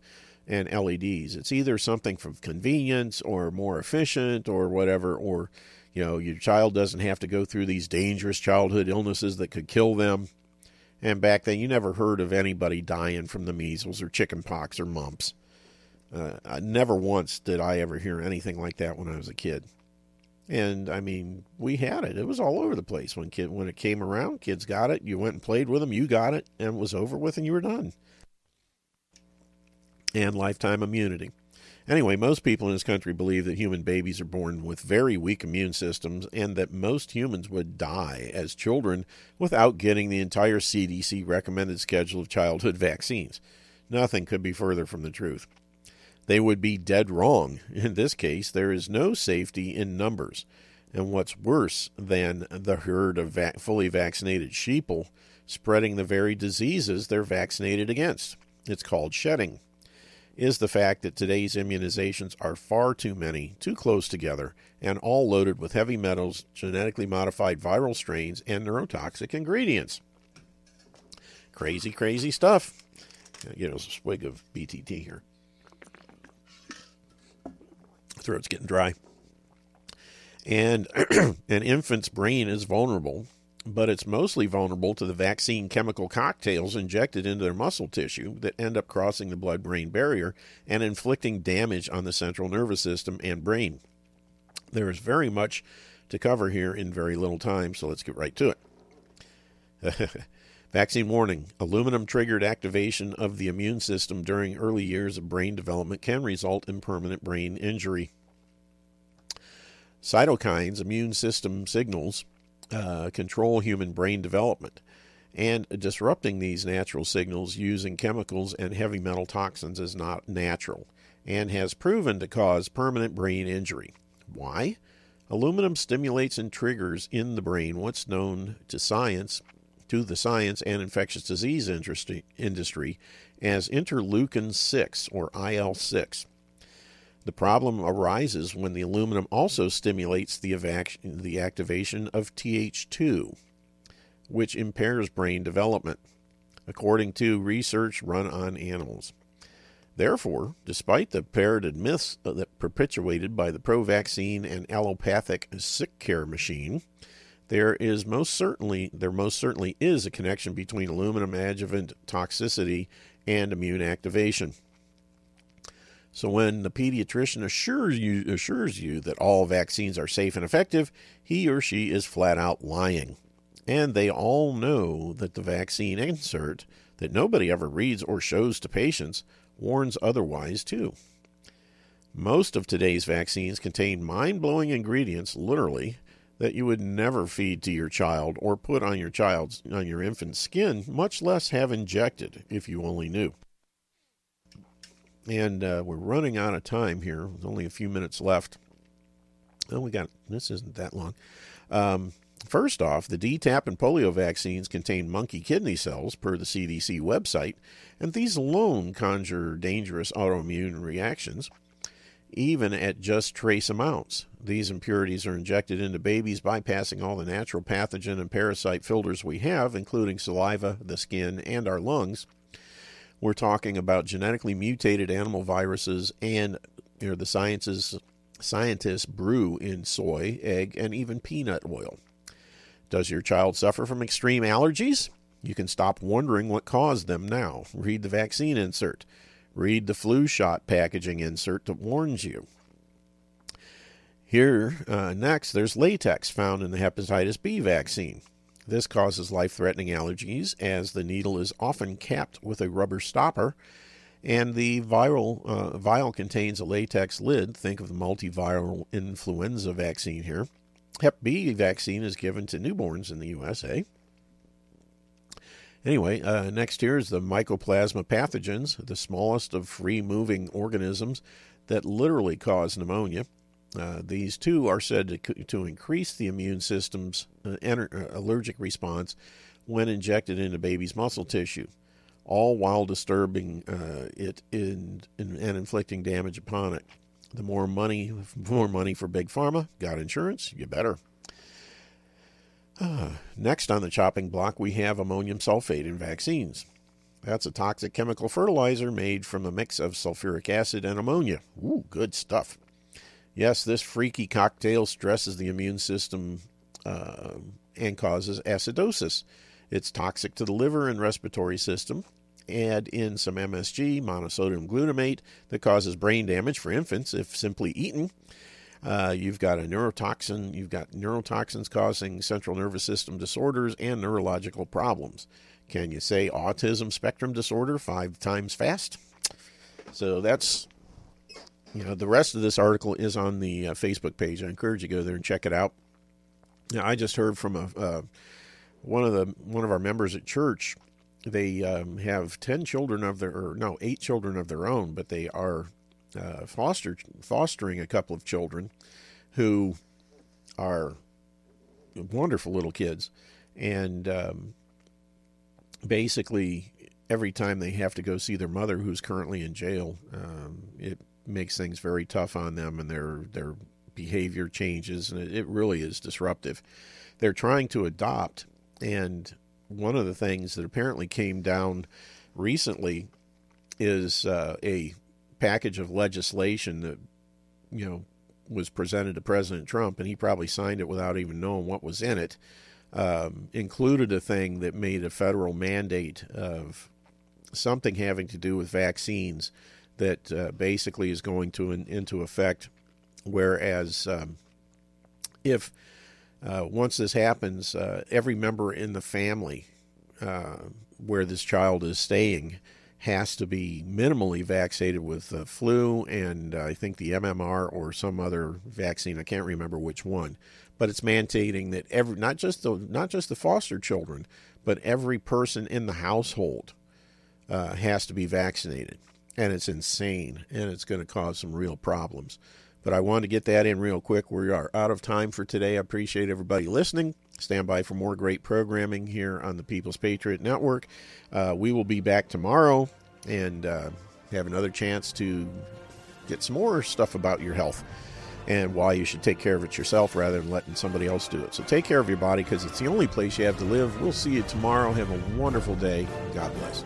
and LEDs it's either something from convenience or more efficient or whatever or you know your child doesn't have to go through these dangerous childhood illnesses that could kill them and back then, you never heard of anybody dying from the measles or chicken pox or mumps. Uh, never once did I ever hear anything like that when I was a kid. And I mean, we had it. It was all over the place when kid when it came around. Kids got it. You went and played with them. You got it, and it was over with, and you were done. And lifetime immunity. Anyway, most people in this country believe that human babies are born with very weak immune systems and that most humans would die as children without getting the entire CDC recommended schedule of childhood vaccines. Nothing could be further from the truth. They would be dead wrong. In this case, there is no safety in numbers. And what's worse than the herd of fully vaccinated sheeple spreading the very diseases they're vaccinated against? It's called shedding is the fact that today's immunizations are far too many, too close together, and all loaded with heavy metals, genetically modified viral strains, and neurotoxic ingredients. Crazy, crazy stuff. Get us a swig of BTT here. Throat's getting dry. And an infant's brain is vulnerable but it's mostly vulnerable to the vaccine chemical cocktails injected into their muscle tissue that end up crossing the blood brain barrier and inflicting damage on the central nervous system and brain. There is very much to cover here in very little time, so let's get right to it. Vaccine warning aluminum triggered activation of the immune system during early years of brain development can result in permanent brain injury. Cytokines, immune system signals, uh, control human brain development. And disrupting these natural signals using chemicals and heavy metal toxins is not natural and has proven to cause permanent brain injury. Why? Aluminum stimulates and triggers in the brain what's known to science, to the science and infectious disease industry, as interleukin 6 or IL 6. The problem arises when the aluminum also stimulates the, evac- the activation of Th2, which impairs brain development, according to research run on animals. Therefore, despite the parroted myths uh, that perpetuated by the pro vaccine and allopathic sick care machine, there is most certainly there most certainly is a connection between aluminum adjuvant toxicity and immune activation. So when the pediatrician assures you assures you that all vaccines are safe and effective, he or she is flat out lying. And they all know that the vaccine insert that nobody ever reads or shows to patients warns otherwise too. Most of today's vaccines contain mind-blowing ingredients literally that you would never feed to your child or put on your child's on your infant's skin, much less have injected if you only knew. And uh, we're running out of time here. There's only a few minutes left. Oh, we got this isn't that long. Um, first off, the DTaP and polio vaccines contain monkey kidney cells, per the CDC website, and these alone conjure dangerous autoimmune reactions, even at just trace amounts. These impurities are injected into babies, bypassing all the natural pathogen and parasite filters we have, including saliva, the skin, and our lungs. We're talking about genetically mutated animal viruses and you know, the sciences scientists brew in soy, egg, and even peanut oil. Does your child suffer from extreme allergies? You can stop wondering what caused them now. Read the vaccine insert. Read the flu shot packaging insert that warns you. Here, uh, next, there's latex found in the hepatitis B vaccine. This causes life threatening allergies as the needle is often capped with a rubber stopper, and the viral uh, vial contains a latex lid. Think of the multiviral influenza vaccine here. Hep B vaccine is given to newborns in the USA. Anyway, uh, next here is the mycoplasma pathogens, the smallest of free moving organisms that literally cause pneumonia. Uh, these two are said to, to increase the immune system's uh, uh, allergic response when injected into baby's muscle tissue, all while disturbing uh, it in, in, and inflicting damage upon it. The more money, more money for big pharma. Got insurance? You better. Next on the chopping block, we have ammonium sulfate in vaccines. That's a toxic chemical fertilizer made from a mix of sulfuric acid and ammonia. Ooh, good stuff. Yes, this freaky cocktail stresses the immune system uh, and causes acidosis. It's toxic to the liver and respiratory system. Add in some MSG, monosodium glutamate, that causes brain damage for infants if simply eaten. Uh, you've got a neurotoxin, you've got neurotoxins causing central nervous system disorders and neurological problems. Can you say autism spectrum disorder five times fast? So that's you know, the rest of this article is on the uh, Facebook page. I encourage you to go there and check it out. Now, I just heard from a uh, one of the one of our members at church. They um, have ten children of their, or no, eight children of their own, but they are uh, foster fostering a couple of children who are wonderful little kids, and um, basically every time they have to go see their mother, who's currently in jail, um, it makes things very tough on them, and their their behavior changes, and it, really is disruptive. They're trying to adopt, and one of the things that apparently came down recently is uh, a package of legislation that you know was presented to President Trump, and he probably signed it without even knowing what was in it. Um, included a thing that made a federal mandate of something having to do with vaccines that uh, basically is going to in, into effect. Whereas um, if uh, once this happens, uh, every member in the family uh, where this child is staying has to be minimally vaccinated with the flu and uh, I think the MMR or some other vaccine. I can't remember which one, but it's mandating that every not just the not just the foster children, but every person in the household uh, has to be vaccinated and it's insane and it's going to cause some real problems. But I wanted to get that in real quick. We are out of time for today. I appreciate everybody listening. Stand by for more great programming here on the People's Patriot Network. Uh, we will be back tomorrow and uh, have another chance to get some more stuff about your health and why you should take care of it yourself rather than letting somebody else do it. So take care of your body because it's the only place you have to live. We'll see you tomorrow. Have a wonderful day. God bless.